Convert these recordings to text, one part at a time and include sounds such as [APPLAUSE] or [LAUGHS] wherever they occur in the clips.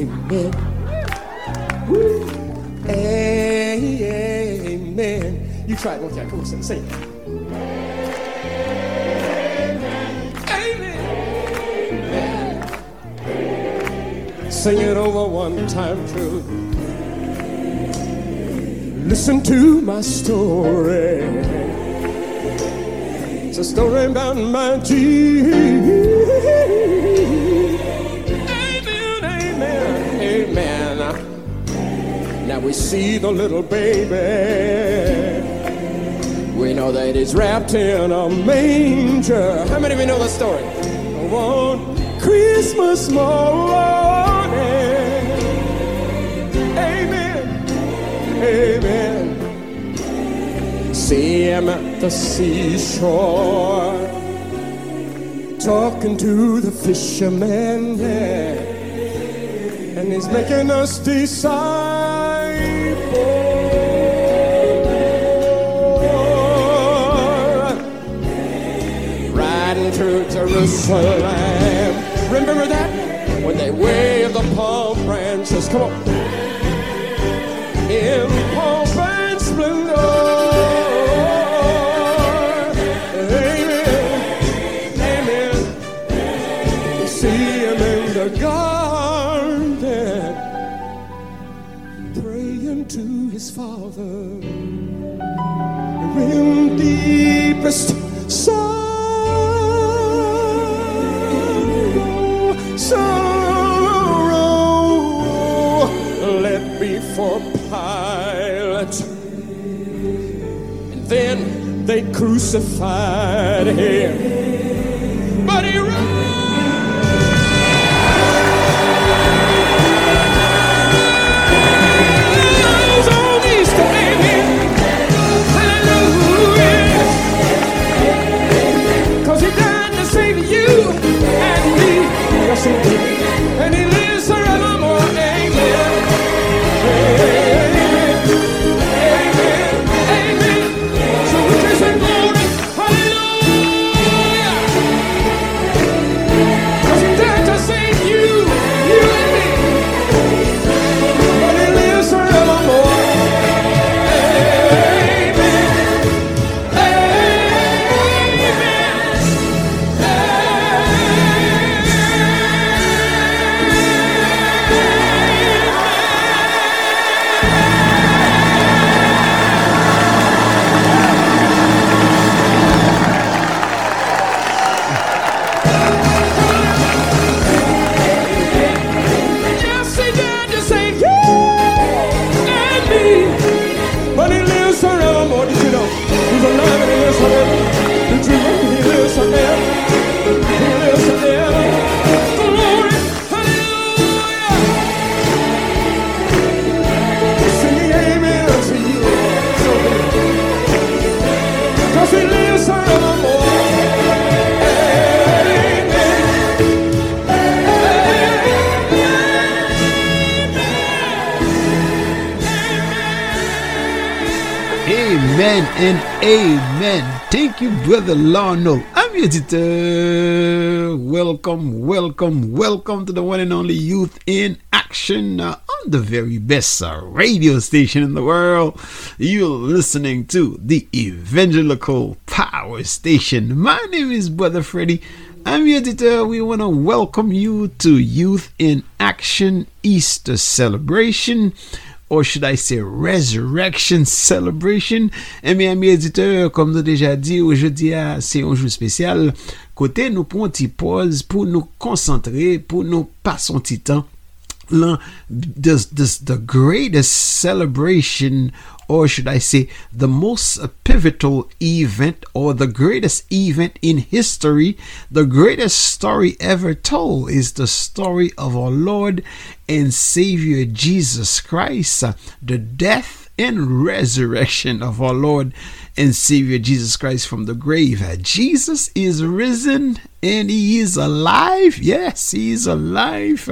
Amen. Amen. You try it one time. Come on, sing. Sing. Amen. Sing it over one time too. Listen to my story. It's a story about my Jesus. Now we see the little baby. We know that he's wrapped in a manger. How many of you know the story? One Christmas morning. Amen. Amen. See him at the seashore. Talking to the fishermen. Yeah. And he's making us disciples. Jerusalem. Remember that? When they wave the palm branches. Come on. Me Pilate. And then they crucified him. But he rose and amen. Thank you, Brother Larno. I'm your editor. Welcome, welcome, welcome to the one and only Youth in Action uh, on the very best uh, radio station in the world. You're listening to the Evangelical Power Station. My name is Brother Freddy. I'm your editor. We want to welcome you to Youth in Action Easter celebration. Or should I say Resurrection Celebration? Eh bien, mes éditeurs, comme nous déjà dit, aujourd'hui, ah, c'est un jour spécial. Côté, nous prenons un petit pause pour nous concentrer, pour nous passer un petit temps lan this, this, the greatest celebration or should I say the most pivotal event or the greatest event in history the greatest story ever told is the story of our Lord and Savior Jesus Christ the death and resurrection of our Lord and Savior Jesus Christ from the grave. Jesus is risen and he is alive. Yes, he is alive.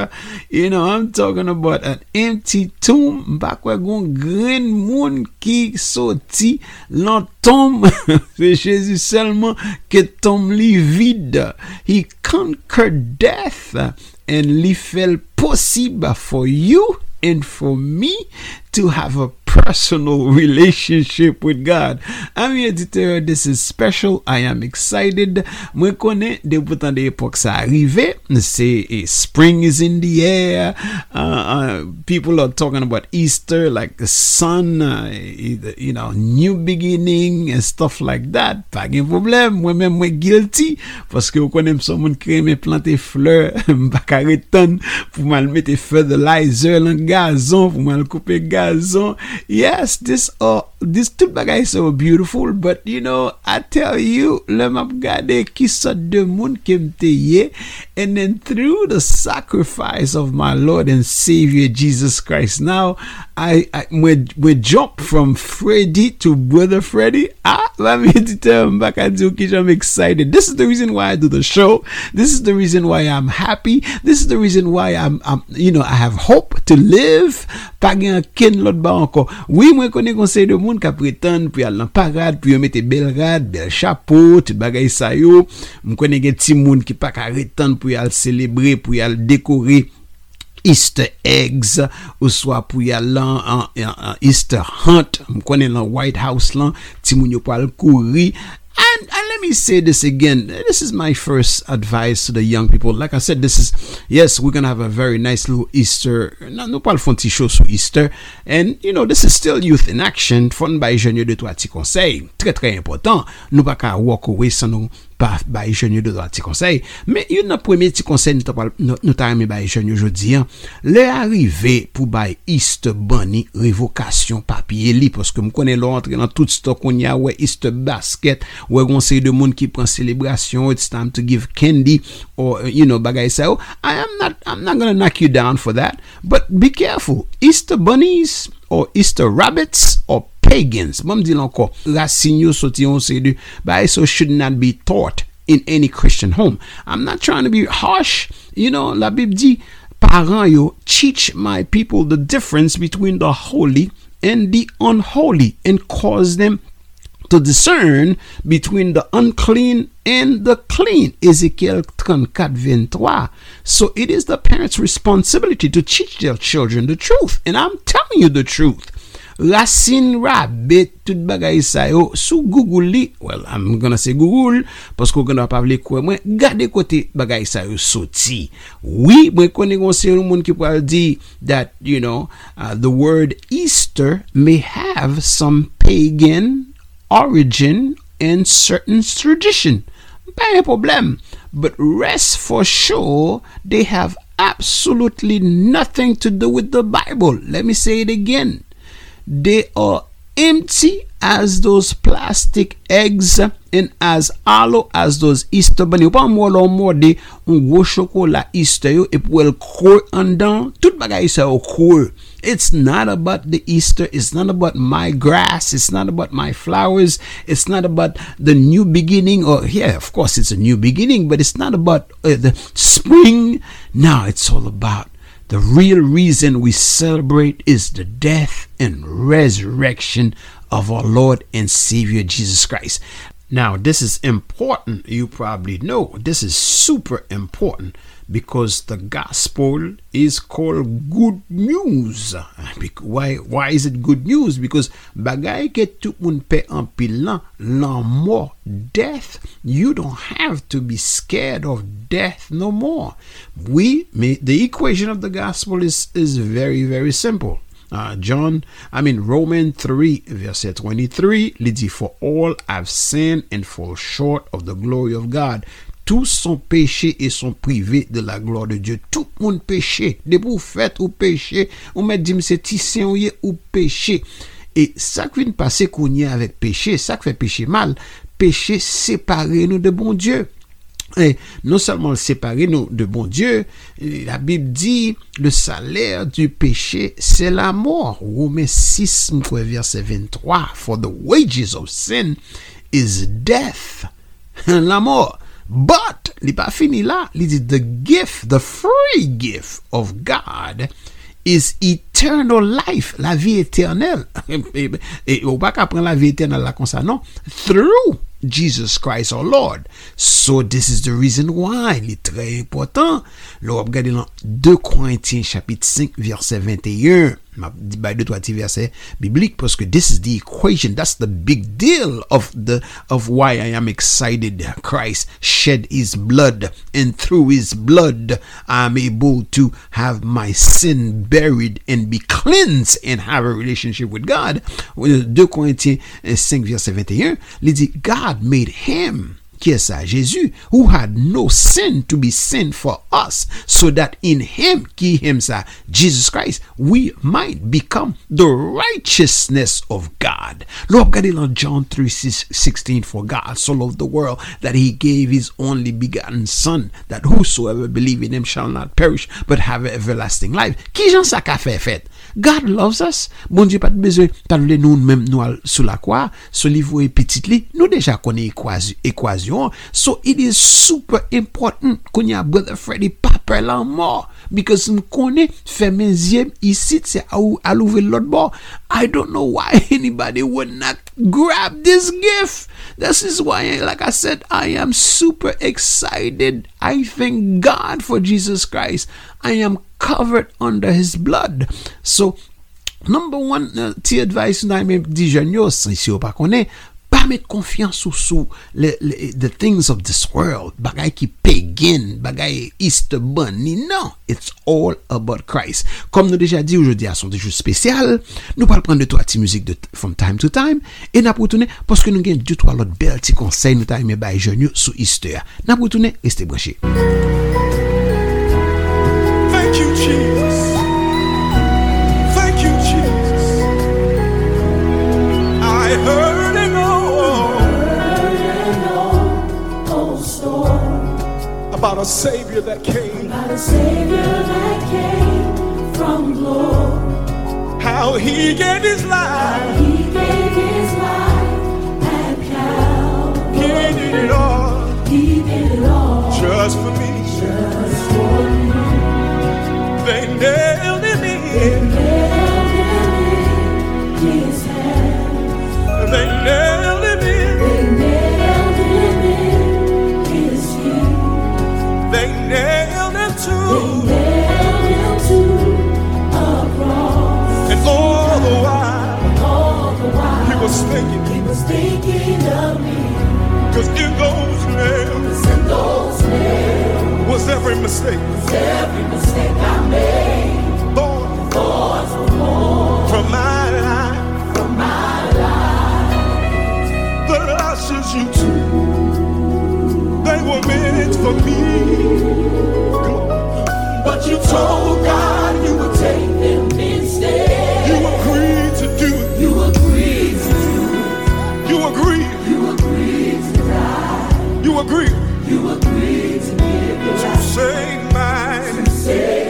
You know, I'm talking about an empty tomb. Back where gon gren moun ki soti lan tombe. [LAUGHS] C'est Jésus seulement que tombe li vide. He conquered death and li fel posib for you and for me to have a personal [LAUGHS] relationship with God. Ami editeur, this is special. I am excited. Mwen konen, de boutan de epok sa arrive. Se, spring is in the air. Uh, uh, people are talking about Easter, like the sun, uh, you know, new beginning and stuff like that. Pa gen problem, mwen men mwen guilty. Paske w konen mson moun kreme plante fleur, mbaka [LAUGHS] reton pou mal mette fertilizer lan gazon, pou mal koupe gazon. Yes, this uh, this tout bagay so beautiful, but you know, I tell you, le map gade ki sa de moun kem te ye, and then through the sacrifice of my Lord and Savior Jesus Christ, now I, I we, we jump from Freddy to Brother Freddy. Ah, me tell him back at I'm excited. This is the reason why I do the show. This is the reason why I'm happy. This is the reason why I'm, I'm you know, I have hope to live. Pa gen ken lot ba anko. Oui, mwen konen konsey de moun ka preten pou yal nan parade, pou mette bel rad, bel chapeau, tout bagay sa yo. Mwen konen gen ti moun ki pa ka reten pou yal celebre, pou yal dekore. Easter eggs ou swa pou ya lan an an Easter hunt m konen lan White House lan ti moun yo pal kouri And, and let me say this again. This is my first advice to the young people. Like I said, this is, yes, we're to have a very nice little Easter. Nou pal fon ti show sou Easter. And, you know, this is still youth in action. Fon ba jenye de to ti konsey. Tre tre important. Nou pa ka walk away san nou pa ba jenye de to a ti konsey. Men, yon nan ti konsey nou ta reme ba jenye jodi. Le arrive pou ba Easter bunny revokasyon papye li. Poske m konen lo antre nan tout stok ya we Easter basket We're going to say the moon keep on celebration. It's time to give candy or you know bagay sa I am not I'm not gonna knock you down for that. But be careful. Easter bunnies or Easter rabbits or pagans. So should not be taught in any Christian home. I'm not trying to be harsh. You know, la Bible dit, parents yo, teach my people the difference between the holy and the unholy and cause them to discern between the unclean and the clean. Ezekiel 34 23. So it is the parents' responsibility to teach their children the truth. And I'm telling you the truth. Racine rabbit tout bagay sa yo sou Google li. Well, I'm gonna say Google pasko gana pa vle kwe mwen. Gade kote bagay sa yo soti. Oui, mwen kone kon se yon moun ki po al di that, you know, uh, the word Easter may have some pagan origin and certain tradition. Pas un problème. But rest for sure, they have absolutely nothing to do with the Bible. Let me say it again. They are empty as those plastic eggs and as hollow as those Easter bunny. Ou pa mwa lò mwa de un gwo choko la Easter yo ep wèl kwe andan. Tout bagay sa yo kwe. It's not about the Easter. It's not about my grass. It's not about my flowers. It's not about the new beginning. Or yeah, of course it's a new beginning, but it's not about uh, the spring. Now it's all about the real reason we celebrate is the death and resurrection of our Lord and Savior Jesus Christ. Now, this is important. You probably know this is super important because the gospel is called good news. Why, why is it good news? Because bagay ke tout moun pe an pilan lan death. You don't have to be scared of death no more. We, the equation of the gospel is, is very, very simple. Uh, John, I mean Roman 3 verse 23 li di for all have sinned and fall short of the glory of God tous sont péchés et sont privés de la gloire de Dieu tout moun péché de pou fèt ou péché ou mè di mse ti sen ou péché et sa kvin pase kounye avèk péché sa kvè péché mal péché separe nou de bon Dieu Et non seulement le séparer nous de bon Dieu, la Bible dit le salaire du péché, c'est la mort. Romains 6, verset 23. For the wages of sin is death. [LAUGHS] La mort. But, li pa fini la, li dit the gift, the free gift of God is eternal life, la vie éternelle. [LAUGHS] Et ou pa ka pren la vie éternelle la konsa, non. Through Jesus Christ our Lord. So this is the reason why, est très important, là, on regarde dans 2 Corinthiens chapitre 5 verset 21, m'a dit by deux trois versets bibliques parce que this is the equation. That's the big deal of the of why I am excited. Christ shed his blood and through his blood I'm able to have my sin buried and be cleansed and have a relationship with God. 2 Corinthiens 5 verset 21 il dit God made him ça? Jésus, who had no sin to be sin for us, so that in him, qui him ça? Jesus Christ, we might become the righteousness of God. Lord God in John 3 16, for God so loved the world that he gave his only begotten son, that whosoever believe in him shall not perish, but have everlasting life. Qui j'en sa ka fait fait? God loves us. Bon Dieu pas de besoin t'avle nous même nous sous la croix, sous livre petit li, nous déjà connaît équation. So it is super important qu'on y a brother Freddy pas peur la mort because m fait mes yeux ici c'est à à l'ouvrir l'autre bord. I don't know why [LAUGHS] anybody would not grab this gift. This is why, like I said, I am super excited. I thank God for Jesus Christ. I am covered under his blood. So, number one, uh, ti advice nan men di jen yo, si yo pa konen, pa met konfians le, the things of this world, bagay ki pagan, bagay Easter bunny, non, it's all about Christ. Kom nou deja di oujodi a son dejou spesyal, nou pal pran de to ati muzik de, from time to time, e na pou toune, poske nou gen di to alot bel ti konsey nou ta ime bay jen yo sou Easter. Na pou toune, este branche. Thank you, Jesus. I heard about a Savior that came, About a Savior that came from glory. how He gave His life. How He gave His life at Calvary. He did it all He did it all just for me. just for me. They nailed Him in. They Nailed Him in His hands. They nailed was thinking, He was thinking of me. because in those nails In those nails, was every mistake. every mistake I made. Born Thorns were born from my life. from my life. The lashes you took, they were meant for me. But you told God you would take die. You agreed to give your life. to save mine. to save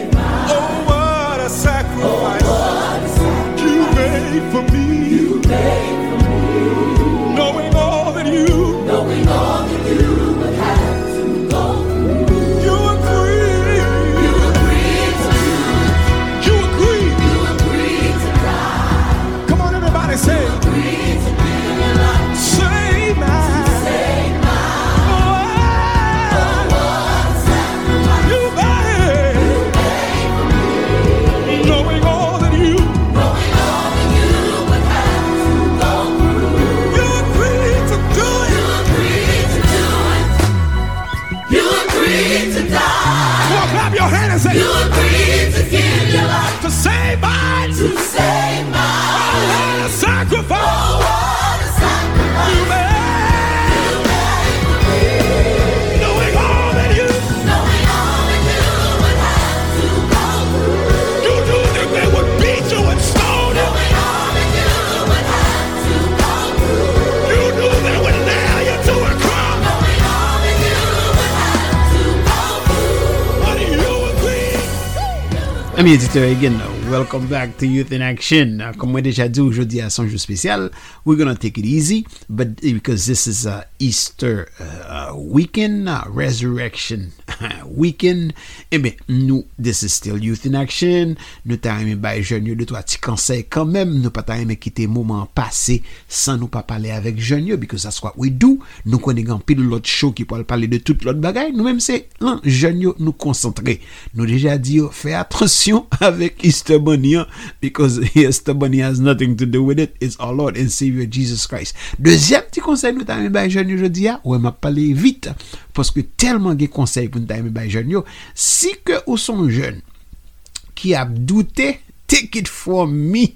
Ami editeur, again, welcome back to Youth in Action. Uh, Comme moi déjà dit aujourd'hui à son jour spécial, we're gonna take it easy, but because this is uh, Easter uh, weekend, uh, resurrection week-end. Eh ben, nou, this is still Youth in Action. Nou ta reme bay jen yo de to a ti konsey kanmem. Nou pa ta reme kite mouman pase san nou pa pale avek jen yo because that's what we do. Nou konen gan pil lot show ki po al pale de tout lot bagay. Nou menm se, lan, jen yo nou konsantre. Nou deja di yo, fe atrasyon avek Easter Bunny because [LAUGHS] Easter Bunny has nothing to do with it. It's our Lord and Savior Jesus Christ. Dezyem ti konsey nou ta reme bay jen yo jodi ya, ou e vite Poske telman ge konsey pou nou ta eme bay jen yo Si ke ou son jen Ki ap doute Take it from me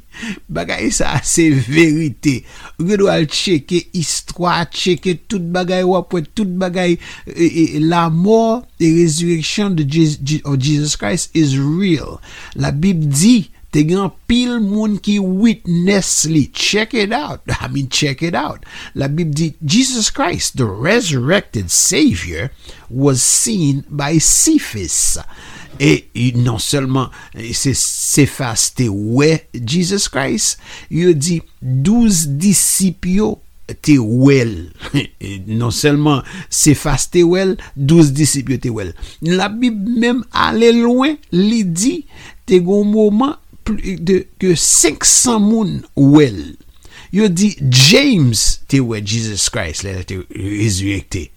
Bagay sa se verite Ge do al cheke istwa Cheke tout bagay wapwe Tout bagay La mor E rezureksyon de Jesus Christ Is real. La bib di te gen pil moun ki witness li. Check it out. I mean, check it out. La Bib di, Jesus Christ, the resurrected Savior, was seen by Cephas. E, e non selman e, se Cephas te we Jesus Christ, yo di, douz disipyo te wel. E, non selman Cephas te wel, douz disipyo te wel. La Bib mem ale loin li di, te gon mouman de ke 500 moun wel yo di James te we Jesus Christ le te rezuekte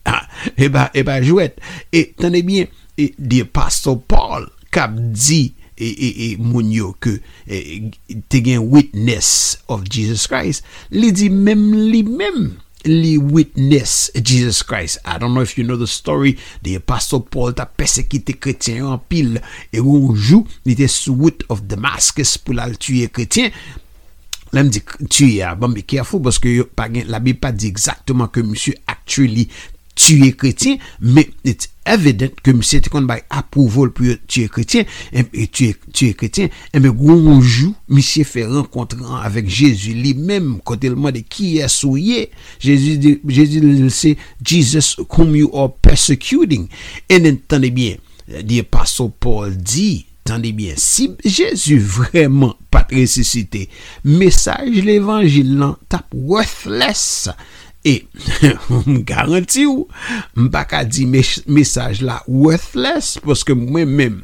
e ba jwet e tande bien di pastor Paul kap di e moun yo ke te gen witness of Jesus Christ li di mem li mem directly witness Jesus Christ. I don't know if you know the story. The Apostle Paul t'a persécuté chrétien en pile. Et un jour, il était sous route of Damascus pour la tuer chrétien. Là, me dit, tuer, bon, mais careful, parce que la Bible pas dit exactement que monsieur actually tu es chrétien, mais c'est évident que monsieur était qu'on bah, approuver pour es chrétien, et tu es chrétien, et mais gros jour, monsieur fait rencontre avec Jésus lui-même, quand il demande qui est souillé, Jésus dit, Jésus c'est Jesus whom you are persecuting. Et entendez bien, dit pasteur Paul dit, Tendez bien, si Jésus vraiment pas ressuscité, message l'évangile non, tape worthless. E, [LAUGHS] m garanti ou, m baka di mesaj la worthless, poske mwen men,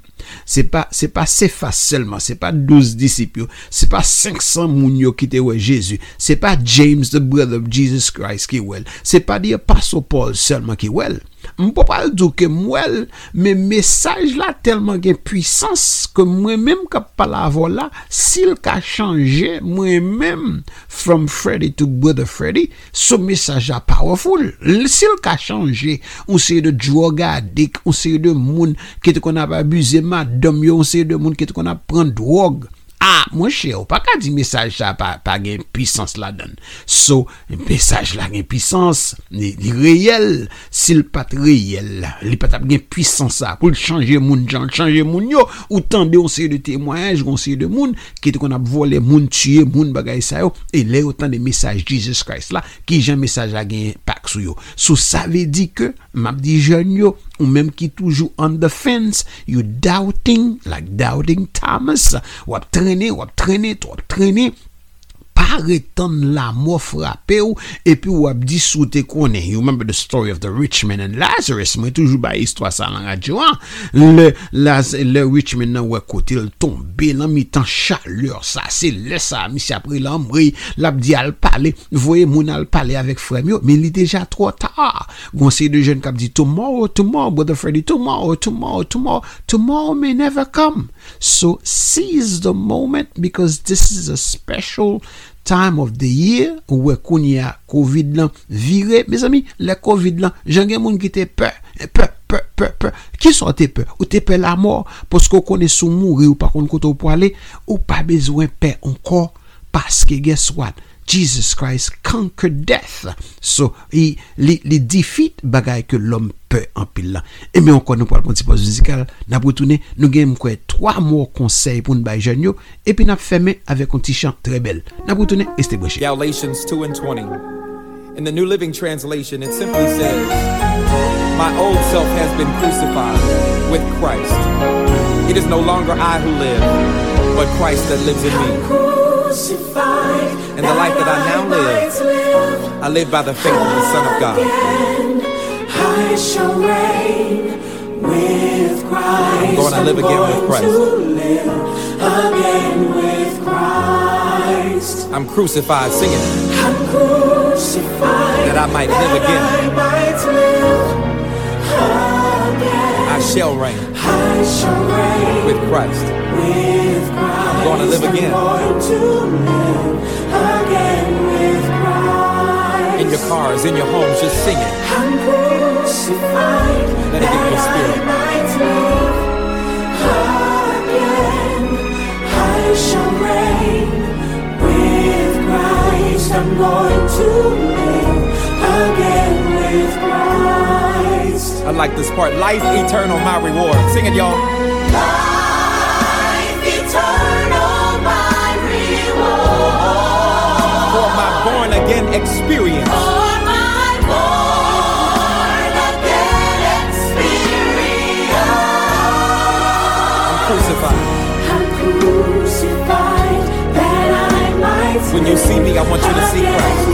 se pa se fas selman, se pa 12 disipyo, se pa 500 moun yo ki te we Jezu, se pa James the brother of Jesus Christ ki wel, se pa di apaso Paul selman ki wel. Mpo pal do ke mwel, me mesaj la telman gen pwisans ke mwen menm ka pala vola, sil ka chanje mwen menm from Freddy to Brother Freddy, sou mesaj la powerful. Sil ka chanje, on se de droga adik, on se de moun ki te kon ap abuze madom yo, on se de moun ki te kon ap pren drog. Ah, mwen chè ou, pa ka di mesaj sa pa, pa gen pwisans la dan. So, mesaj la gen pwisans, li, li reyel, sil pat reyel, li pat ap gen pwisans sa, pou l chanje moun jan, chanje moun yo, ou tan de on seye de temoyaj, on seye de moun, ki te kon ap vole moun, tue moun bagay sa yo, e le ou tan de mesaj Jesus Christ la, ki jan mesaj la gen pak sou yo. So, sa ve di ke, map di jen yo, ou menm ki toujou on the fence, you doubting, like doubting Thomas, wap trene, wap trene, wap trene, retan la mo frape ou wap di sou te konen. You remember the story of the rich man and Lazarus? Mwen toujou ba histwa sa lan adjouan le rich man nan wè kote l tombe nan mi tan chaleur sa se lesa mi se apre l amri lap di al pale voye moun al pale avek fremyo men li deja tro ta gonsey de jen kap di tomorrow, tomorrow brother Freddy tomorrow, tomorrow, tomorrow tomorrow may never come. So seize the moment because this is a special time of the year, ou we koun ya COVID lan vire, Mes ami, le COVID lan, jan gen moun ki te pe, pe, pe, pe, pe, ki son te pe, ou te pe la mor, posko kon e sou mouri ou pa kon koto pou ale, ou pa bezwen pe ankor, paske ges wad, Jesus Christ conquered death. So, li, li defeat bagay ke l'om pe anpil la. E me ankon nou pou alpon ti pos vizikal, nap wotounen, nou gen mkwe 3 mwo konsey pou nbay jen yo, epi nap feme avek an ti chan tre bel. Nap wotounen, este bweche. Galatians 2 and 20 In the New Living Translation, it simply says, My old self has been crucified with Christ. It is no longer I who live, but Christ that lives in me. And the life that I now live, I live by the faith of the Son of God. I shall reign with I'm going to live again with Christ. Christ. I'm crucified singing I'm crucified that I might live again. might live again. I shall reign I shall reign with Christ. with Christ. To live again. In your cars, in your homes, just sing it. Let it get your spirit. I'm going to live again with Christ. I like this part. Life eternal, my reward. Sing it, y'all. Experience. For my born again experience. I'm crucified. I'm crucified that I might When you see me, I want you to see Christ.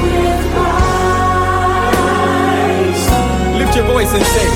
Christ. Lift your voice and sing.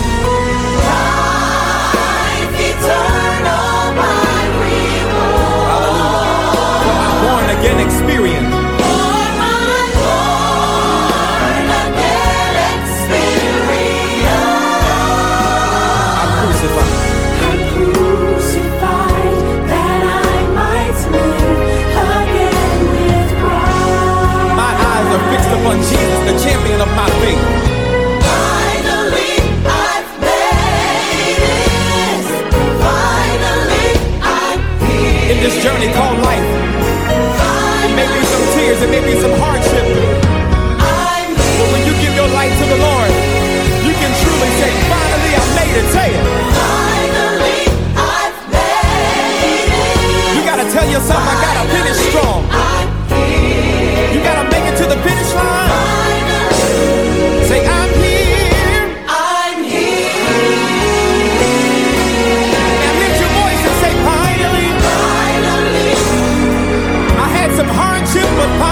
Journey called life, it may be some tears, it may be some hardship. But when you give your life to the Lord, you can truly say, finally I made it. Say it. Finally, I've made it. You gotta tell yourself, I gotta finish strong. You gotta make it to the finish line. But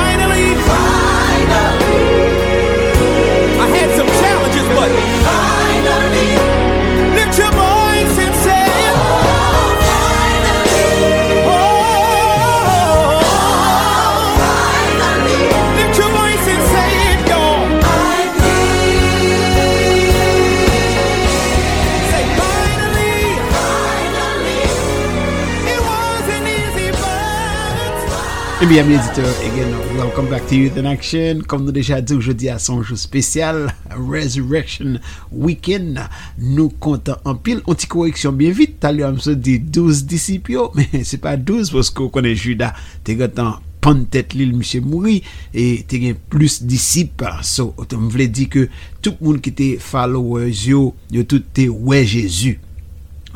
bien, éditeur. Again, welcome back to Youth in Action. Comme nous déjà dit, aujourd'hui à son jour spécial, Resurrection Weekend. Nous comptons en pile. On t'y correction bien vite. T'as lu, on se dit 12 disciples, [LAUGHS] mais c'est pas 12 parce qu'on connaît Judas. T'es content. pan tèt li l msè mouri e te gen plus disip so, m vle di ke tout moun ki te followers yo, yo tout te wè Jésus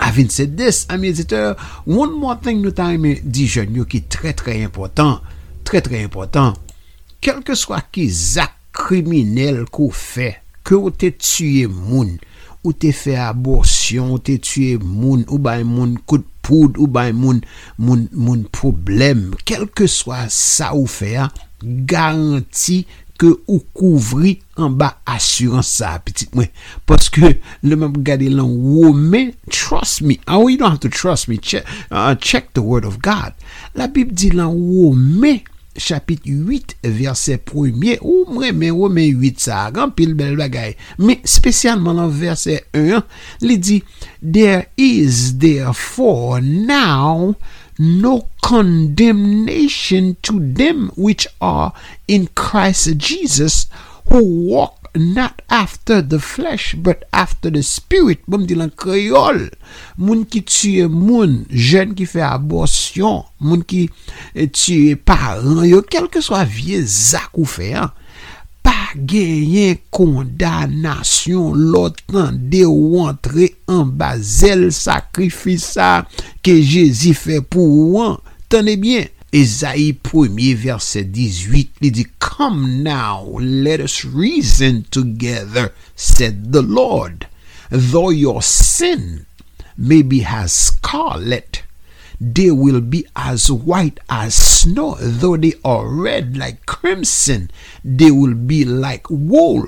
A 27 des, ami editeur, One More Thing nou ta eme di jen yo ki tre tre important, tre tre important, kelke swa ki zak kriminel kou fe, ke ou te tue moun, ou te fe aborsyon, ou te tue moun, ou bay moun kout poud, ou bay moun, moun, moun problem, kelke swa sa ou fe a, garanti ke ou kouvri an ba assurance sa petit mwen. Paske le mwen gade lan wome, trust me. Oui, you don't have to trust me. Check, uh, check the word of God. La Bib di lan wome, chapit 8, verset 1er. Ou mwen men wome 8 sa, gan pil bel bagay. Me spesyalman lan verset 1, li di, There is therefore now no condemnation to them which are in Christ Jesus, who walk not after the flesh, but after the spirit. Bon, di lan kreyol, Moun ki tue moun, jen ki fe aborsyon, moun ki eh, tue paran, yo kelke swa vie zak ou fe an. Genyen kondanasyon lotan de ou antre an bazel sakrifisa ke Jezi fe pou ou an. Tane bien, Esaïe 1er verset 18 li di, Come now, let us reason together, said the Lord. Though your sin maybe has scarlet, they will be as white as snow, though they are red like crimson, they will be like wool.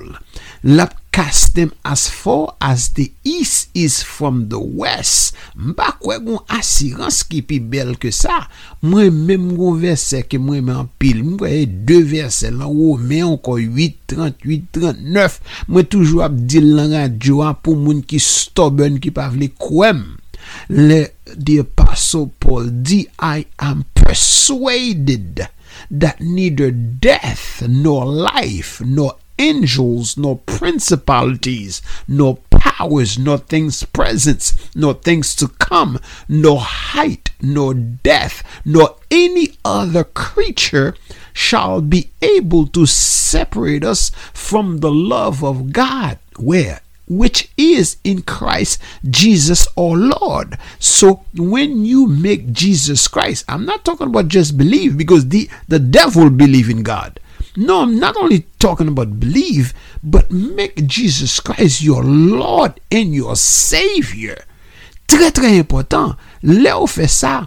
Lap cast them as far as the east is from the west. Mba kwe goun asirans ki pi bel ke sa. Mwen menm mwen verse ke mwen men pil. Mwen kwe e 2 verse lan ou men anko 8, 38, 39. Mwen toujou ap dil lan radyo an pou moun ki stobon ki pa vle kwem. Le the apostle Paul di I am persuaded that neither death nor life nor angels, nor principalities, nor powers, nor things present, nor things to come, nor height, nor depth, nor any other creature shall be able to separate us from the love of God. Where? Which is in Christ Jesus our Lord. So when you make Jesus Christ, I'm not talking about just believe because the, the devil believe in God. No, I'm not only talking about believe, but make Jesus Christ your Lord and your Savior. Très, très important. Le ou fe sa,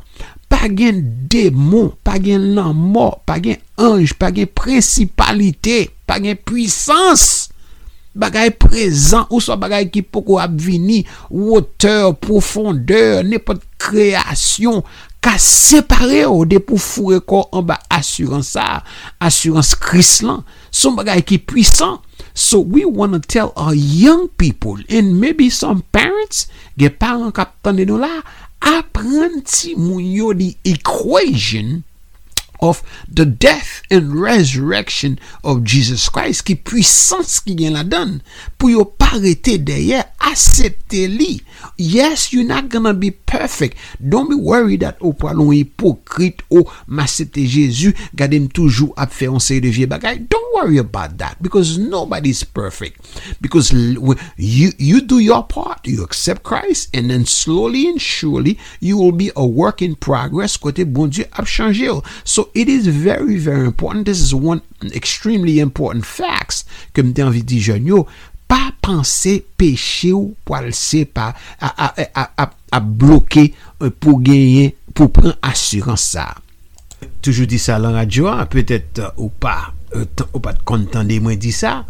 pa gen démon, pa gen lan mort, pa gen ange, pa gen principalité, pa gen puissance. Bagay présent ou so bagay ki poko ap vini, hauteur, profondeur, n'importe création, ka separe ou de pou fure ko an ba assurance sa, assurance Chris lan, son bagay ki puissant. So we want to tell our young people, and maybe some parents, ge paran kap tande nou la, apren ti moun yo di equation of the death and resurrection of Jesus Christ ki puissance ki gen la dan pou yo parete deye asepte li yes you're not gonna be perfect. Don't be worried that ou pralon hypocrite ou masete Jezu gade m toujou ap fe de vie bagay don't worry about that because nobody's perfect. Because you, you do your part you accept Christ and then slowly and surely you will be a work in progress. Kote bon Dieu ap chanje yo so it is very very important. This is one extremely important facts ke mte anvi di jen yo pa panse peche ou pou al se pa a bloke euh, pou genye pou pren asurans sa toujou di sa lan radyo petet euh, ou pa ou pa kontande mwen di sa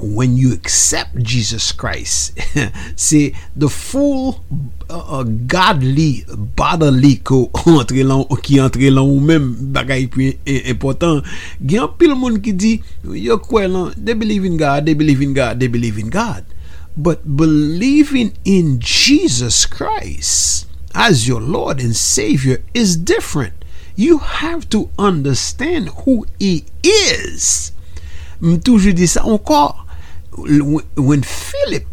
when you accept Jesus Christ [LAUGHS] se the full uh, godly bodily ki entre lan ou men bagay pi important. Gen pil moun ki di yo kwen lan they believe in God they believe in God they believe in God. But believing in Jesus Christ as your Lord and Savior is different you have to understand who he is. M toujou di sa ankor. When Philip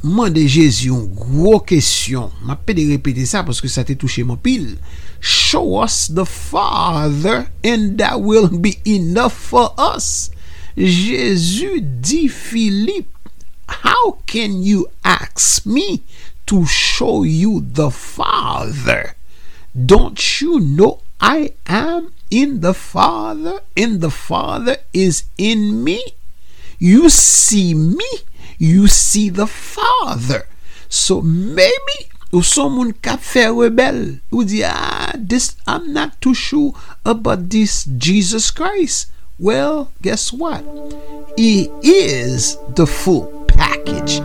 mande Jezu yon gwo kesyon, ma pe de repete sa paske sa te touche mo pil. Show us the Father and that will be enough for us. Jezu di Philip, how can you ask me to show you the Father? Don't you know I am in the Father, and the Father is in me. You see me, you see the Father. So maybe ou son moun kap fè rebel, ou di, ah, this, I'm not too sure about this Jesus Christ. Well, guess what? He is the full package.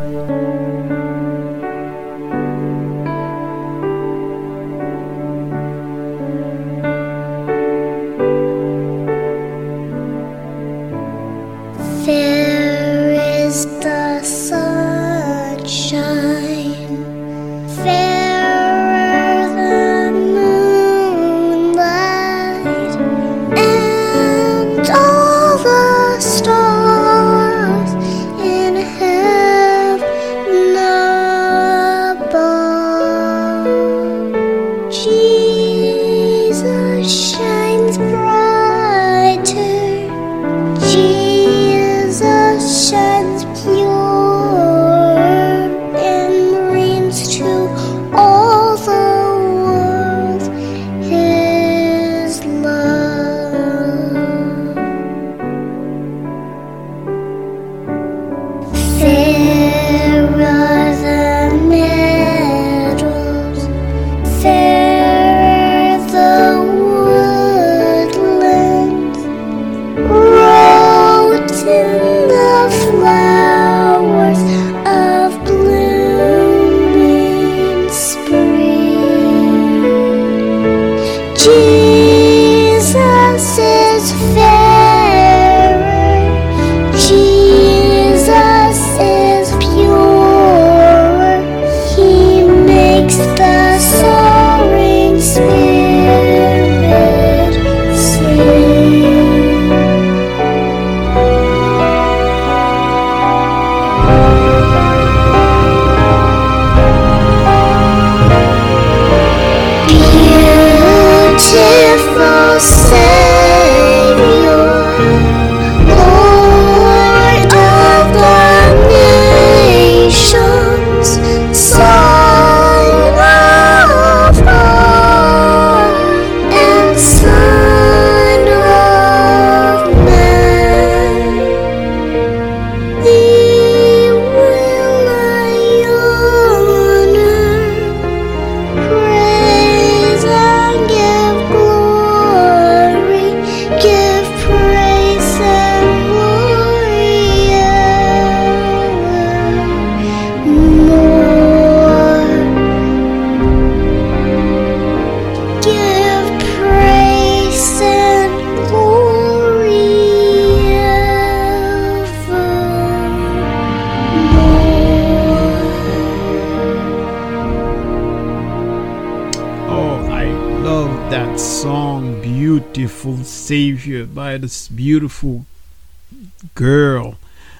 This beautiful girl.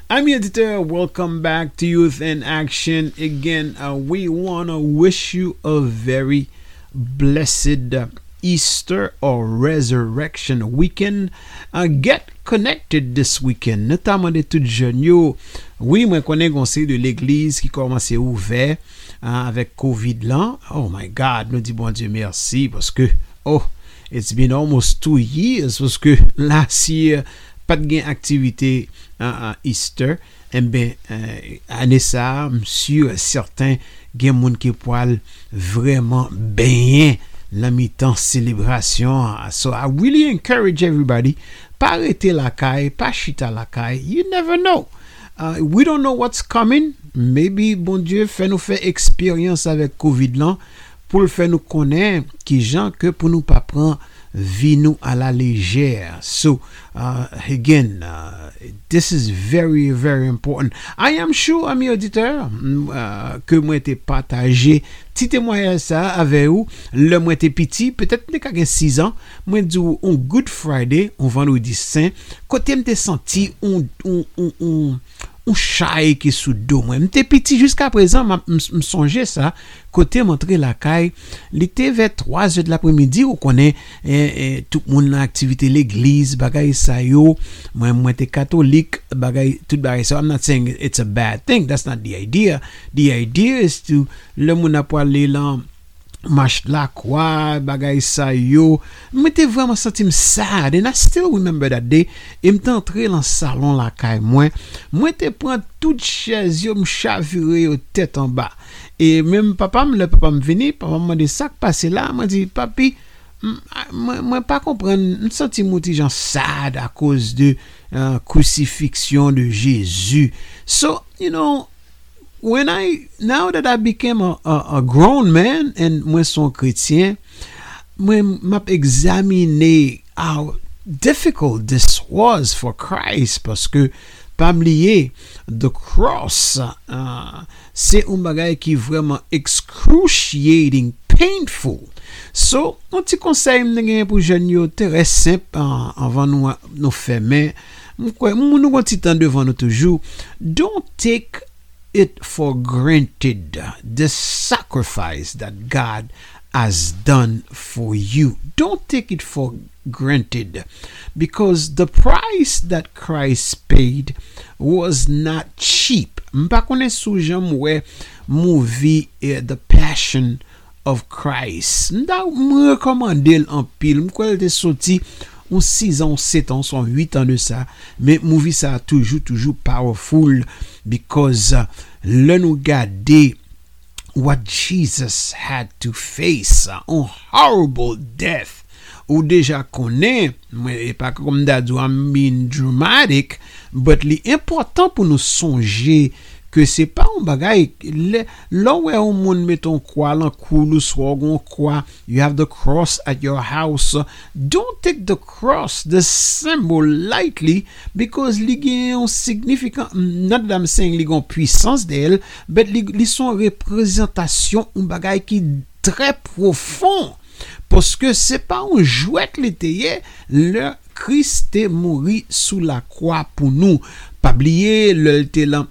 I'm your editor. Welcome back to Youth in Action. Again, uh, we want to wish you a very blessed Easter or Resurrection weekend. Uh, get connected this weekend, notamment de tout jeunes yo. Oui, mwen konen conseil de l'église qui commence ouvert uh, avec COVID là. Oh my God, nous dit bon Dieu merci parce que, oh, it's been almost two years que last year, gain activité uh, uh, Easter. Eh ben, uh, ane sa, msur certain gen moun ki poal vraiment benyen la mi-temps célébration. So I really encourage everybody, pa rete la caille, pa chita la caille. You never know. Uh, we don't know what's coming. Maybe, bon Dieu, fè nou fè expérience avec COVID lan, pou l fè nou konen ki jan ke pou nou pa pran vi nou a la lejer. So, uh, again, uh, this is very, very important. I am sure, ami auditeur, uh, ke mwen te pataje ti temoyel sa ave ou, le mwen te piti, petet ne kagen 6 an, mwen di ou on Good Friday, on Vendredi Saint, kote mte senti, on, on, on, on, on chay ki sou do mwen. Mte piti, jiska prezan, m sonje sa, kote montre la kay, li te ve 3 je de l'apremidi, ou konen, e, e, tout moun nan aktivite l'eglise, bagay sa yo, mwen mwen te katolik, bagay, tout bagay sa, I'm not saying it's a bad thing, that's not the idea. The idea is to, le moun apwa le lan, mach la kwa, bagay sa yo. Mwen te vreman sentim sad And I still remember that day. E mte entre lan salon la kay mwen. Mwen te pran tout chèz yo M chavire yo tèt an ba E mwen papam, le papam vini Papam mwen de sak pase la Mwen di papi, mwen pa kompren Mwen senti mouti jan sad A koz de uh, kousifiksyon de Jezu. So, you know when I, now that I became a, a, a grown man, and mwen son kretien, mwen map examine how difficult this was for Christ, paske pam liye, the cross, uh, se un bagay ki vreman excruciating, painful. So, an ti konsey mnen gen pou jen yo tere semp uh, anvan nou, nou femen, mwen nou konti tan devan nou toujou, don't take it for granted the sacrifice that God has done for you. Don't take it for granted because the price that Christ paid was not cheap. Mpa konen sou jan movie eh, The Passion of Christ. Nda mwen rekomande l an pil. Mkwen te soti on 6 an, 7 an, son 8 an de sa. Men movie sa toujou, toujou powerful because le nou gade what Jesus had to face. Un horrible death. Ou deja konen, mwen e pa kom dadou am being dramatic, but li important pou nou sonje ke se pa an bagay, lò wè ou moun meton kwa lan koulous swogon kwa, you have the cross at your house, don't take the cross, the symbol lightly, because li gen yon signifikant, not that I'm saying li gen puissance de el, but li, li son reprezentasyon an bagay ki tre profon, poske se pa an jwet li teye, le Christ te mouri sou la kwa pou nou. Pabliye lel te lan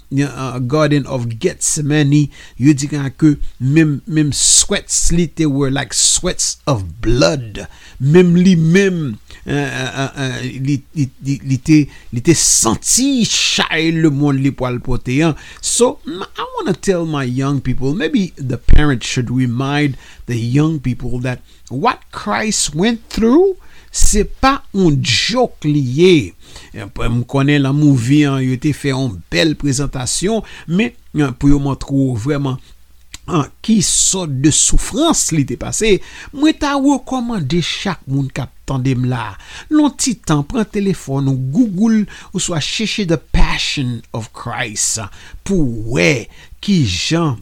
Garden of Gethsemane yo di kan ke mem sweats li te were like sweats of blood. Mem li mem li te senti chay le moun li poteyan so I want to tell my young people maybe the parents should remind the young people that what Christ went through se pa un jok liye Eh, m konen la mouvi an yote fe an bel prezentasyon, men eh, pou yo montrou vreman an ki sot de soufrans li te pase, mwen ta rekomande chak moun kap tandem la. Lon ti tan, pren telefon ou google ou swa cheche the passion of Christ pou we ki jan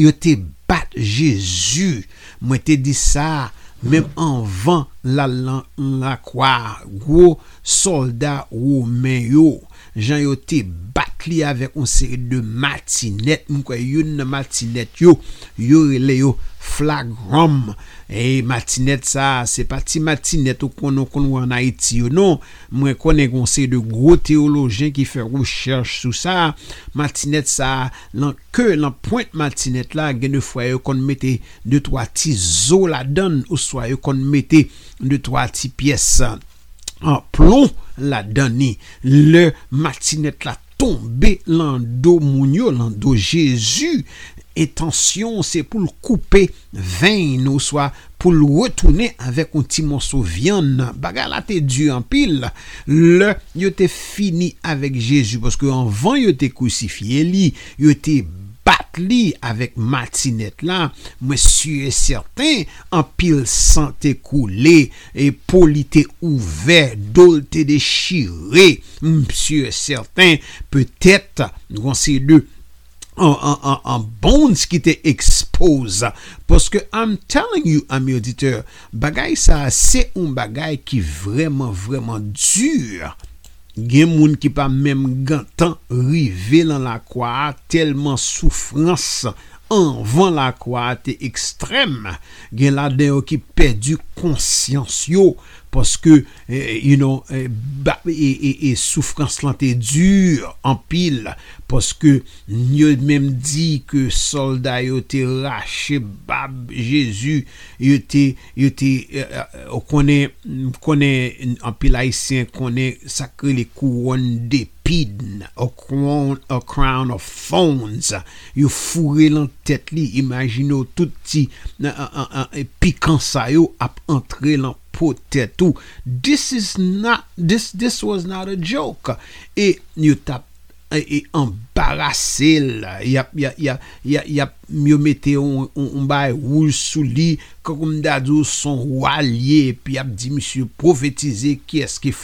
yo te bat Jezu. Mwen te di sa, mèm anvan la lan la kwa gwo soldat ou men yo. jan yo te bat li avek on seri de matinet, mwen kwa yon matinet yo, yo rele yo flagrom, e matinet sa, se pati matinet ou konon konon an Haiti yo, non, mwen konen kon seri de gro teolojen ki fe roucherche sou sa, matinet sa, lan ke lan point matinet la, gen de fwa yo kon mette de twa ti zo la don, ou swa yo kon mette de twa ti pyesan, an plon la dani. Le matinet la tombe lan do moun yo, lan do Jezu etansyon se pou l koupe veyn ou swa pou un ti monso vyan baga la te du an pil le yo te fini avek Jezu paske anvan yo te kousifiye li yo te bat li avek matinet la, e certain, an pil san te koule, e poli te ouve, dol te certain, petet, nou anse de, an bonds ki te expose, poske I'm telling you, ami auditeur, bagay sa, se un bagay ki vreman, vreman dur, Gen moun ki pa mèm gantan rive lan la kwa telman soufrans anvan la kwa te ekstrem. Gen la den yo ki pedu konsyans yo Poske, eh, eh, you know, e soufrans lan te dur an pil. Poske, nyo mèm di ke solda yo te rache bab Jezu. Yo te, yo te, uh, konen, konen an pil haisyen, konen sakre le kouron de pidn. A crown, a crown of thorns. Yo fure lan tet li. Imagino tout ti pikan sa yo ap entre lan potato. This is not this this was not a joke. Et you tap et embarrassé, il y a, y a, y a, mieux mettez on on bail rouge sous lit comme dadou son allié puis a dit monsieur prophétiser qui est-ce qui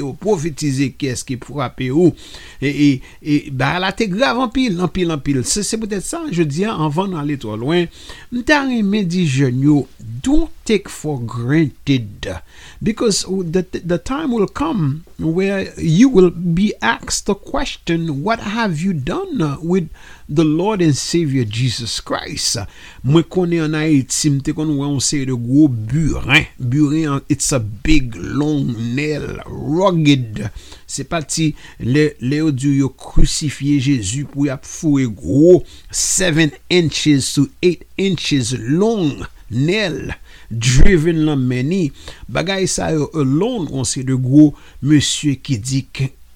ou prophétiser qui est-ce qui frappé ou et et, et bah là t'es grave en pile en pile en pile c'est peut-être ça je dis hein, en vent dans les trop loin m'ta aimé dit jeune don't take for granted because the the time will come where you will be asked the question what have you done with the Lord and Savior Jesus Jesus Christ. Mwen konen an Haiti, mwen te konen wè an seri de gwo burin. Burin, it's a big, long nail, rugged. Se pati, le, le yo di yo krucifiye Jezu pou yap fwe gwo 7 inches to 8 inches long nail. Driven lan meni. Bagay sa yo alone, on se de gwo monsye ki di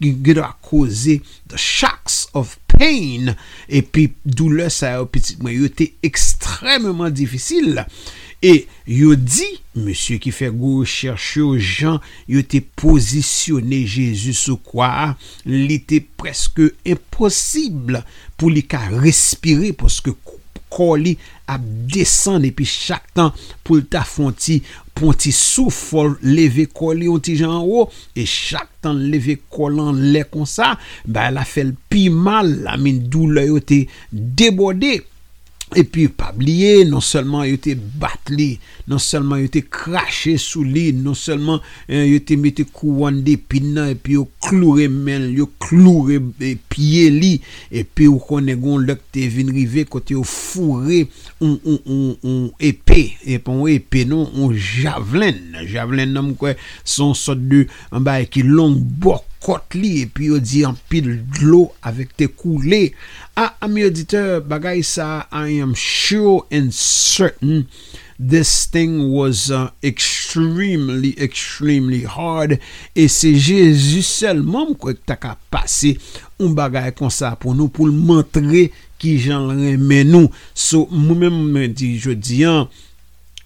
gwa koze the shocks of pain. E pi doule sa yo pitit mwen yo te ekstremement difisil e yo di monsye ki fe go chershe yo jan yo te posisyone Jezu sou kwa li te preske imposible pou li ka koli ap desan epi chak tan pou lta fonti pon ti soufol leve koli yon ti jan ou e chak tan leve kolan le kon sa ba la fel pi mal la min dou le yo te debode epi pabliye non selman yo te bat li. non selman yo te krashe sou li, non selman eh, yo te mette kouan de pinan, epi yo kloure men, yo kloure eh, piye li, epi yo konen gon lak te vinrive kote yo fure on, on, on, on epè, epè, epè non, on javlen, javlen nan mwen kwe son sot de, an ba e ki long bok, kot li, pi yo di an pil dlo avek te koule. A, ami auditeur, bagay sa, I am sure and certain this thing was uh, extremely, extremely hard. E se Jezu selman mkwek ta ka pase un bagay kon sa pou nou pou l'mantre ki jan remen nou. So mwen mwen mwen di jodi an,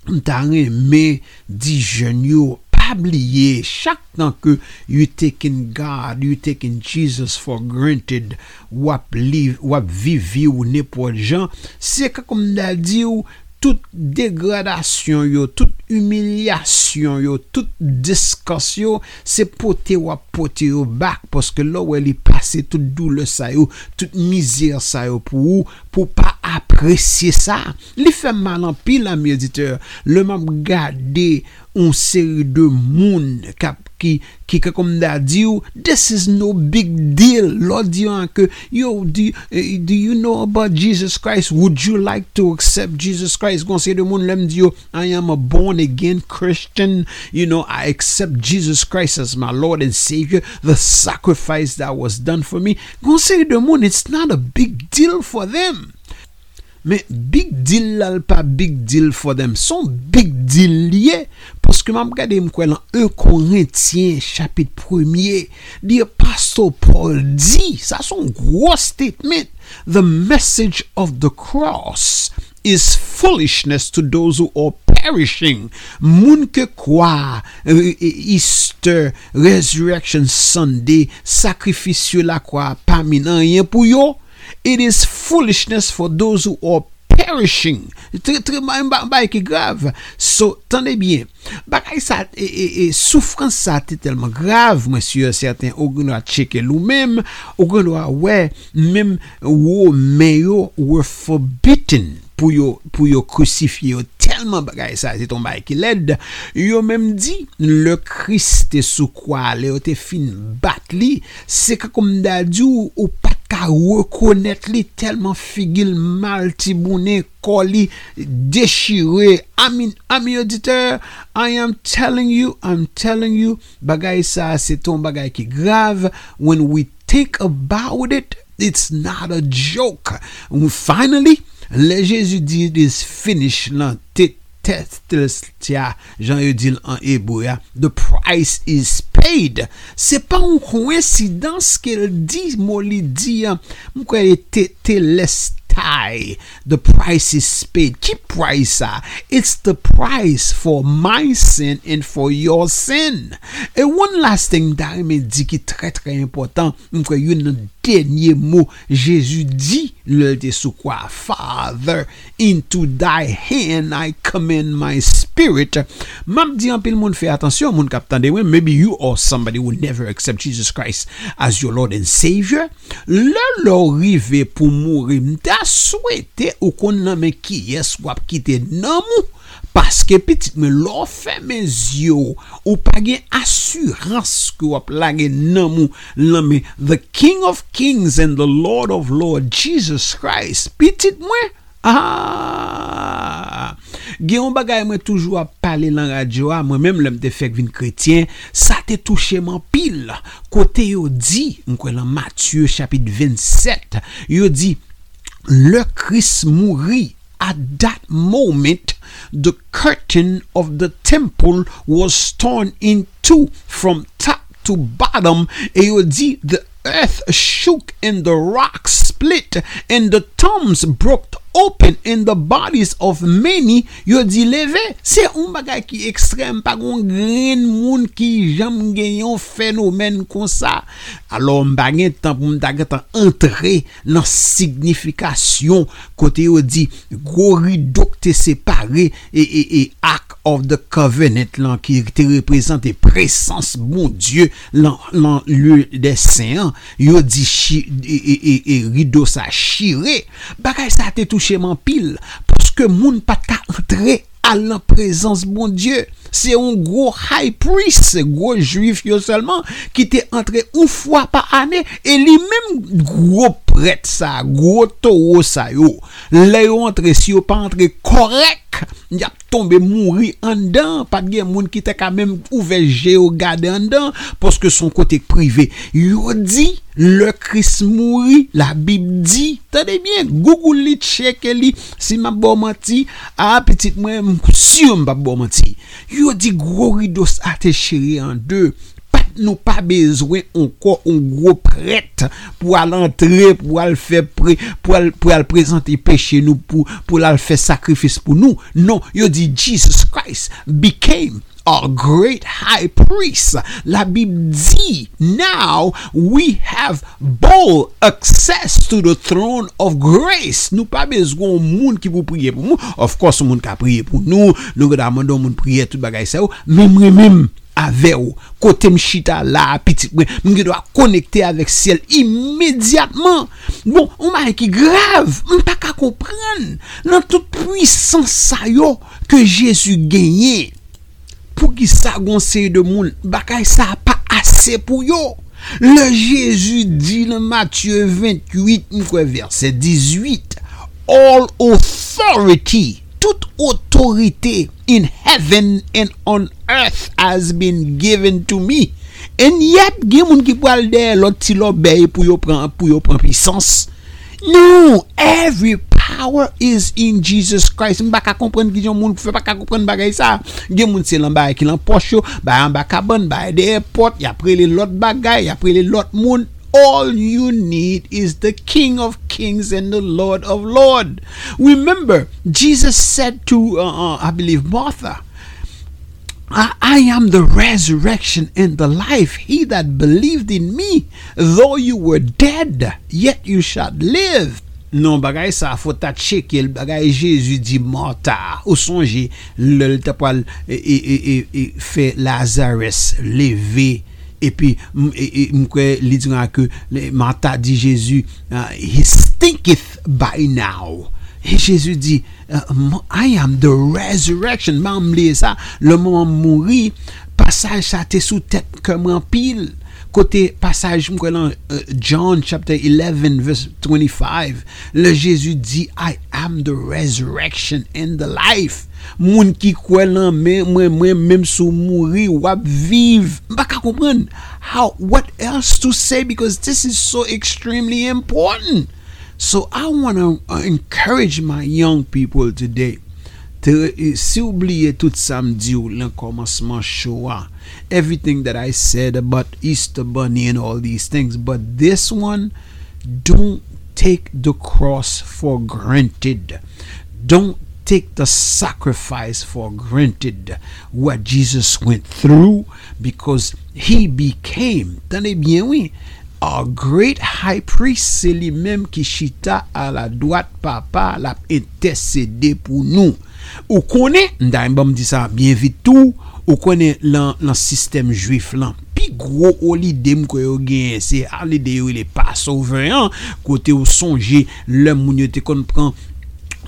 mwen ta remen di jen yo. Pabliye, chak tan ke you taking God, you taking Jesus for granted, wap, liv, wap vivi ou ne pou jan, se kakom da di ou, tout degradasyon yo, tout humilyasyon yo, tout diskas yo, se pote wap pote yo bak, poske lò wè li pase tout doule sa yo, tout mizir sa yo pou ou, pou pa apresye sa. Li fè malan pi la mediteur, le mam gade un seri de moun kap ki, ki ke kom da di this is no big deal. Lord di an ke, yo, do, eh, do you know about Jesus Christ? Would you like to accept Jesus Christ? Gon se de moun lem di yo, I am a born again Christian. You know, I accept Jesus Christ as my Lord and Savior. The sacrifice that was done for me. Gon se de moun, it's not a big deal for them. Men, big deal lal pa big deal for them. Son big deal liye. Lorske mam gade mkwen lan 1 Korintien chapit 1, di Pastor Paul di, sa son gros statement, the message of the cross is foolishness to those who are perishing. Moun ke kwa euh, euh, Easter, Resurrection Sunday, sakrifisyo la kwa, pa minan yen pou yo, it is foolishness for those who are perishing. perishing. tre, mba mba mba, ki grav. So, tande bien. Bakay sa, e, e, e soufrans sa te telman grav, monsye, certain, ou gen do a cheke lou mem, ou gen do a we, mem ou meyo were forbidden pou yo, pou yo krucifiye yo telman bagay sa, se ton bagay ki led, yo menm di, le krist te soukwa, le yo te fin bat li, se kakom da di ou, ou pa ka rekonet li telman figil mal tiboune koli deshire amin, amin auditeur I am telling you, I'm telling you bagay sa, se ton bagay ki grav when we think about it it's not a joke. Finally le Jésus di it is finished lan te tia, jan yo dil an ebo ya, the price is paid. Se pa un koinsidans ke l di, mo li di, kwe te, the price is paid. Ki price sa? It's the price for my sin and for your sin. E one last thing da me di ki tre important, mwen kwe yon nan denye mou Jezu di lèl te sou kwa Father, into thy hand I commend my spirit. Mam di anpil moun fè atensyon moun kapitan tande wè Maybe you or somebody will never accept Jesus Christ as your Lord and Savior. Lèl rive pou mouri mta souwete ou kon nan men ki yes wap kite nan mou. Paske pitit men fè men zyo ou pa gen asurans ki wap lage nan mou lan men The King of Kings and the Lord of Lord Jesus Christ. Pitit mwen, ah! gen yon bagay mwen toujou ap pale lan radyo a, mwen menm lèm te fek vin kretyen, sa te touche man pil. Kote yo di, mwen kwen lan Matthew chapit 27, yo di, le kris mouri at that moment the curtain of the temple was torn in two. From top to bottom, e di, the earth shook and the rocks split and the tombs broke open and the bodies of many yo di leve se un bagay ki ekstrem pa gon gren moun ki jam genyon fenomen kon sa. Alo mba gen tan pou mda gen tan entre nan signifikasyon kote yo di gori dok te separe e, e, e ak of the covenant lan ki te represente presans bon dieu lan, lan lue de seyan yo di chi, e e, e, e rido sa chire. Bagay sa te tou man pil poske moun pat ka entre al nan prezans bon dieu. Se yon gro high priest gro juif yo selman ki te entre ou fwa pa ane e li menm gro pret sa gro toro sa yo. Le yo entre si yo pa entre korek yap tombe mouri an dan pat gen moun ki te ka menm ouveje ou gade an dan son kote prive yo di le kris mouri la bib di tade bien google li cheke li si ma bo manti a petit mwen si yo mba bo manti. Yo di gro ridos a te chiri an de nous pas besoin encore un gros prêtre pour aller entrer, pour aller faire pré, pour aller, pour aller présenter péché nous, pour, pour aller faire sacrifice pour nous. Non, il dit Jesus Christ became our great high priest. La Bible dit, now we have bold access to the throne of grace. Nous pas besoin monde qui pour prier pour nous. Of course, monde qui a prié pour nous. Nous demandons monde prier tout bagay ça. Même, même, avec vous. Côté mchita là, petit, je dois connecter avec ciel immédiatement. Bon, on m'a qui grave, on pas qu'à comprendre. Dans toute puissance que Jésus gagné, pour qui ça de monde, bakay ça pas assez pour yo. Le Jésus dit dans Matthieu 28, verset 18, All authority, toute autorité in heaven and on earth has been given to me. And yet, gen moun ki pou al de lot ti lo pou yo pran, pou yo pran pisans. No, every power is in Jesus Christ. Mba ka kompren ki jon moun pa ka kompren bagay sa. Gen moun se lan baye ki lan poch yo, baye an baka bon, baye de airport, ya pre le lot bagay, ya pre le lot moun. All you need is the King of Kings and the Lord of Lords. Remember, Jesus said to, uh, uh, I believe, Martha, I, I am the resurrection and the life. He that believed in me, though you were dead, yet you shall live. Non, bagay sa, fote ta cheke, l bagay Jezu di Martha, ou sonje, l te pal e, e, e, e, fe Lazarus leve, epi mkwe li dira ke Marta di Jezu uh, he stinketh by now. E Jezu di uh, I am the resurrection. Mam li e sa le mouan mouri pasaj sa te sou tet kem an Côté passage, mkwe lan, uh, John chapter 11 verse 25, le Jésus dit, I am the resurrection and the life. Moun ki kwe lan men, mwen mwen menm sou mouri, wap viv. Mbaka kompren, how, what else to say because this is so extremely important. So I want to uh, encourage my young people today. Si oubliye tout samedi ou lan komanseman show a, everything that I said about Easter Bunny and all these things, but this one, don't take the cross for granted. Don't take the sacrifice for granted what Jesus went through because he became, tenez bien oui, our great high priest, c'est menm ki chita a la droite papa la intercede pou nou. Ou konen, nda yon bom di sa, bien vitou, ou konen lan, lan sistem juif lan. Pi gro ou li dem kwe yo gen, se al de yo le pa souveren, kote ou sonje, le moun yo te kon pran,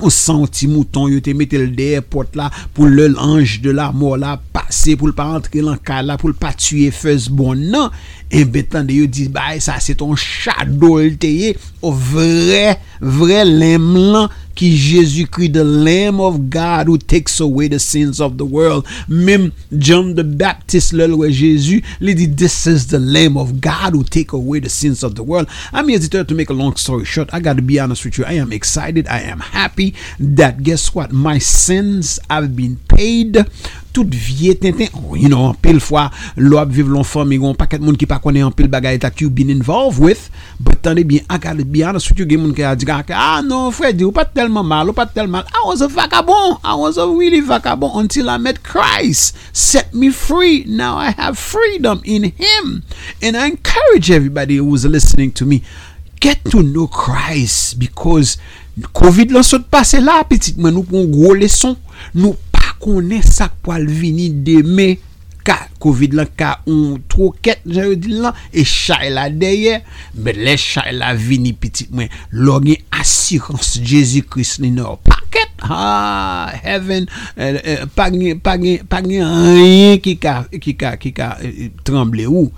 ou santi mouton yo te metel deye pot la, pou le lanj de la mor la, pase pou l pa lan ka la, pou l pa tue fez bon nan, e en betan de yo di, bay e sa se ton chadol teye, ou vre, vre lem lan, ki Jésus kri the lamb of God who takes away the sins of the world. Mem John the Baptist lel we Jésus li di this is the lamb of God who take away the sins of the world. I'm hesitant to make a long story short I got to be honest with you. I am excited. I am happy that guess what? My sins have been paid tout vie tintin. oh, you know, pil fwa, lo ap vive lon fami, yon paket moun ki pa konen an pil bagay tak you been involved with, but tande bien, akal bien, sou tu gen moun ki a diga, ah, ah non, Freddy, ou pa telman mal, ou pa telman, I was a vagabond, I was a really vagabond, until I met Christ, set me free, now I have freedom in Him, and I encourage everybody who's listening to me, get to know Christ, because COVID lan sot pase la, petit men, nou pon gwo leson, nou pon, konen sak pou al vini deme ka COVID lan ka on troket jan yo di lan e chay la deye men le chay la vini pitit mwen. Logen asirans Jezi Kris ni nou. Paket ha ah, heaven eh, eh, pagen anyen ki ka, ki ka, ki ka eh, tremble ou.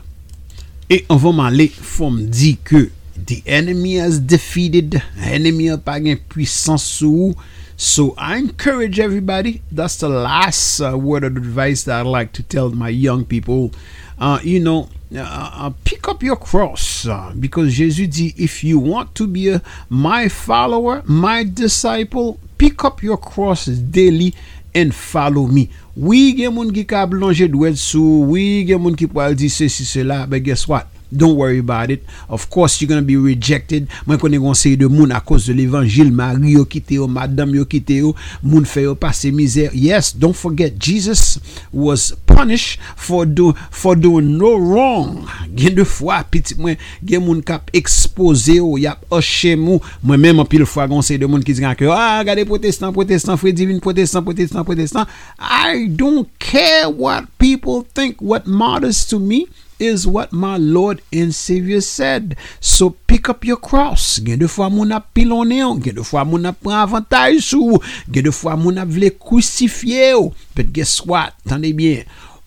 E anvoman le fom di ke the enemy has defeated enemy pa gen puissance sou ou So I encourage everybody, that's the last uh, word of advice that I'd like to tell my young people. Uh, you know, uh, uh, pick up your cross uh, because Jesus dit, if you want to be a, my follower, my disciple, pick up your cross daily and follow me. Oui, gen moun ki ka blonje dwed sou, oui, gen moun ki po al di se si se la, but guess what? Don't worry about it. Of course, you're gonna be rejected. Mwen konen kon sey de moun a cause de l'évangile, mari yo kite yo, madame yo kite yo, moun fe yo pase mizer. Yes, don't forget, Jesus was punished for, do, for doing no wrong. Gen de fwa, piti mwen, gen moun kap expose yo, yap oshe mou. Mwen men mwen pil fwa de moun ki digan ke, ah, gade protestant, protestant, fwe divine, protestant, protestant, protestant. I don't care what people think. What matters to me is what my Lord and Savior said. So pick up your cross. Gen de fwa moun ap pilone yo, gen de fwa moun ap pran avantaj sou, gen de fwa moun ap vle kousifiye yo. But guess what? Tande bien.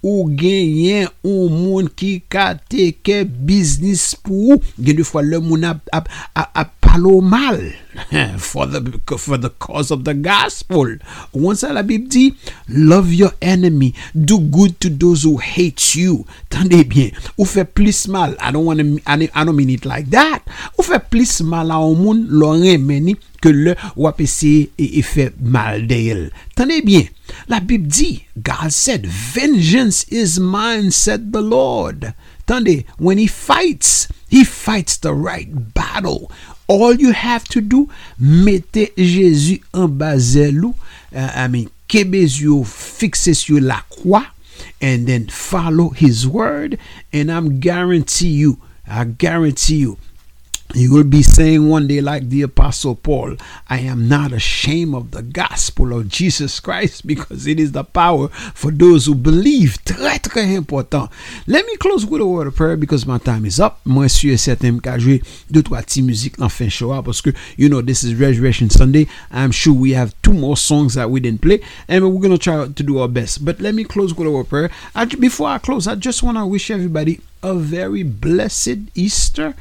Ou genyen ou moun ki ka teke biznis pou ou, gen de fwa le moun ap, ap, ap, ap palo mal. [LAUGHS] For the, for the cause of the gospel. Wan sa la bib di, love your enemy, do good to those who hate you. Tande bien, ou fe plis mal, I don't, wanna, I don't mean it like that. Ou fe plis mal a ou moun lo remeni ke le wap ese e, e fe mal de el. Tande bien, la bib di, God said, vengeance is mine, said the Lord. Tande, when he fights, he fights the right battle. All you have to do, mette Jésus en bazelou, uh, I mean, kebez yo, fixes yo la kwa, and then follow his word, and I'm guarantee you, I guarantee you, you will be saying one day, like the Apostle Paul, I am not ashamed of the gospel of Jesus Christ because it is the power for those who believe. Très, très important. Let me close with a word of prayer because my time is up. Et certain qu'à jouer deux, trois petites musiques dans fin show parce que, you know, this is Resurrection Sunday. I'm sure we have two more songs that we didn't play and we're going to try to do our best. But let me close with a word of prayer. I, before I close, I just want to wish everybody a very blessed Easter.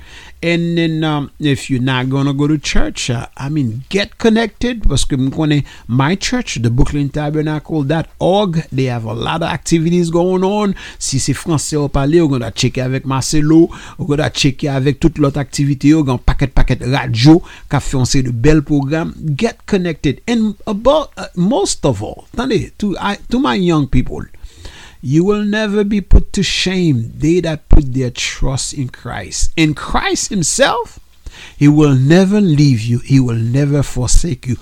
And then, um, if you're not gonna go to church, uh, I mean, get connected. M'kone my church, the Brooklyn Tabernacle.org, they have a lot of activities going on. Si c'est français ou parler, ou gonna checker avec Marcelo, ou gonna checker avec toute l'autre activité, ou gonna paquet paquet radio, qu'a fait on de belles programmes. Get connected. And about, uh, most of all, attendez, to, I, to my young people, you will never be put to shame, they that put their trust in Christ. In Christ Himself, He will never leave you, He will never forsake you.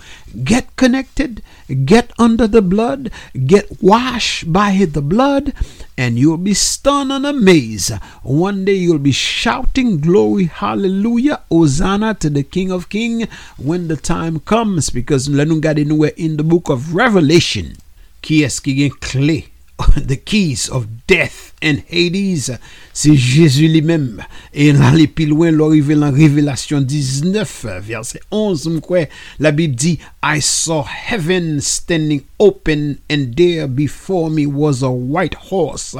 Get connected, get under the blood, get washed by the blood, and you'll be stunned and amazed. One day you'll be shouting, Glory, Hallelujah, Hosanna to the King of Kings when the time comes. Because regardons in the book of Revelation, qui est-ce? [LAUGHS] the keys of death and Hades, c'est Jésus lui-même. Et là, les plus loin, l'arrivée en Révélation 19, verset 11, m'kwe, la Bible dit, I saw heaven standing open, and there before me was a white horse,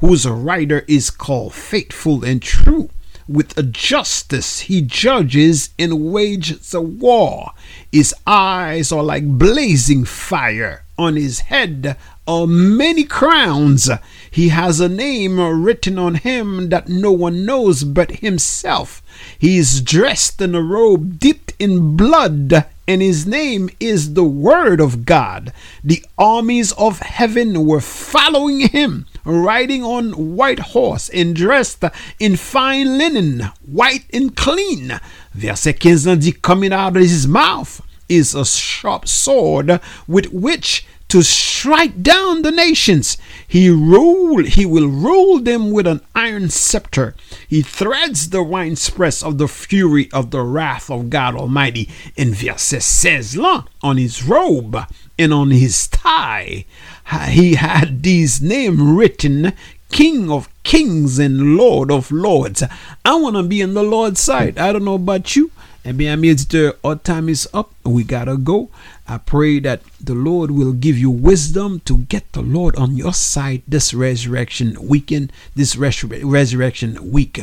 whose rider is called Faithful and True. With a justice he judges and wages a war. His eyes are like blazing fire. On his head are many crowns. He has a name written on him that no one knows but himself. He is dressed in a robe dipped in blood, and his name is the Word of God. The armies of heaven were following him, riding on white horse and dressed in fine linen, white and clean. Verset 15 dit, coming out of his mouth is a sharp sword with which to strike down the nations. He rule, he will rule them with an iron scepter. He threads the winepress of the fury of the wrath of God Almighty. In verset 16 là, on his robe and on his thigh, he had these names written King of Kings and Lord of Lords. I want to be on the Lord's side. I don't know about you. And bien, ami auditeur, our time is up. We gotta go. I pray that the Lord will give you wisdom to get the Lord on your side this resurrection weekend, this resur- resurrection week.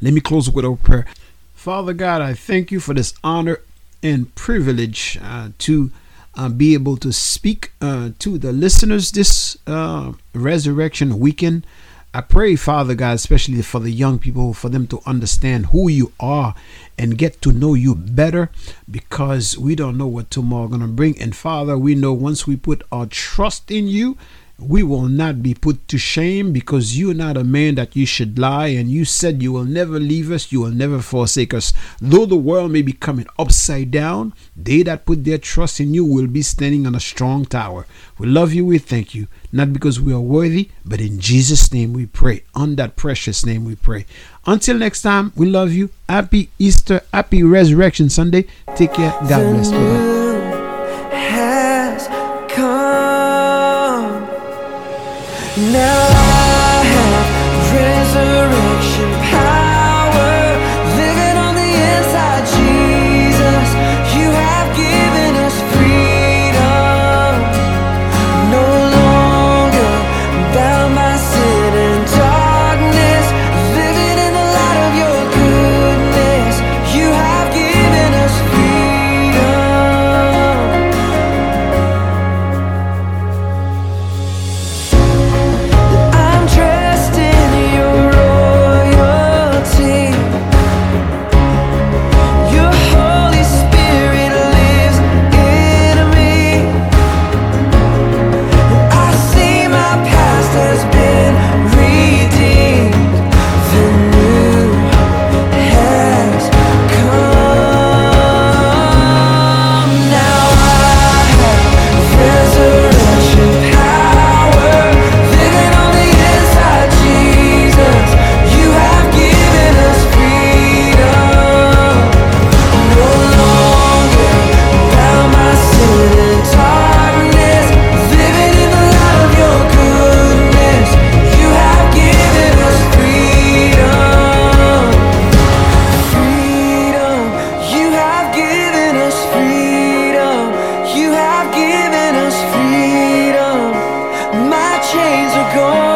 Let me close with a prayer. Father God, I thank you for this honor and privilege uh, to uh, be able to speak uh, to the listeners this uh, resurrection weekend. I pray, Father God, especially for the young people, for them to understand who you are and get to know you better because we don't know what tomorrow going to bring. And Father, we know once we put our trust in you, we will not be put to shame because you're not a man that you should lie and you said you will never leave us you will never forsake us. Though the world may be coming upside down they that put their trust in you will be standing on a strong tower. We love you we thank you not because we are worthy but in jesus name we pray. On that precious name we pray. Until next time we love you. Happy easter happy resurrection sunday. Take care. God bless. You Now go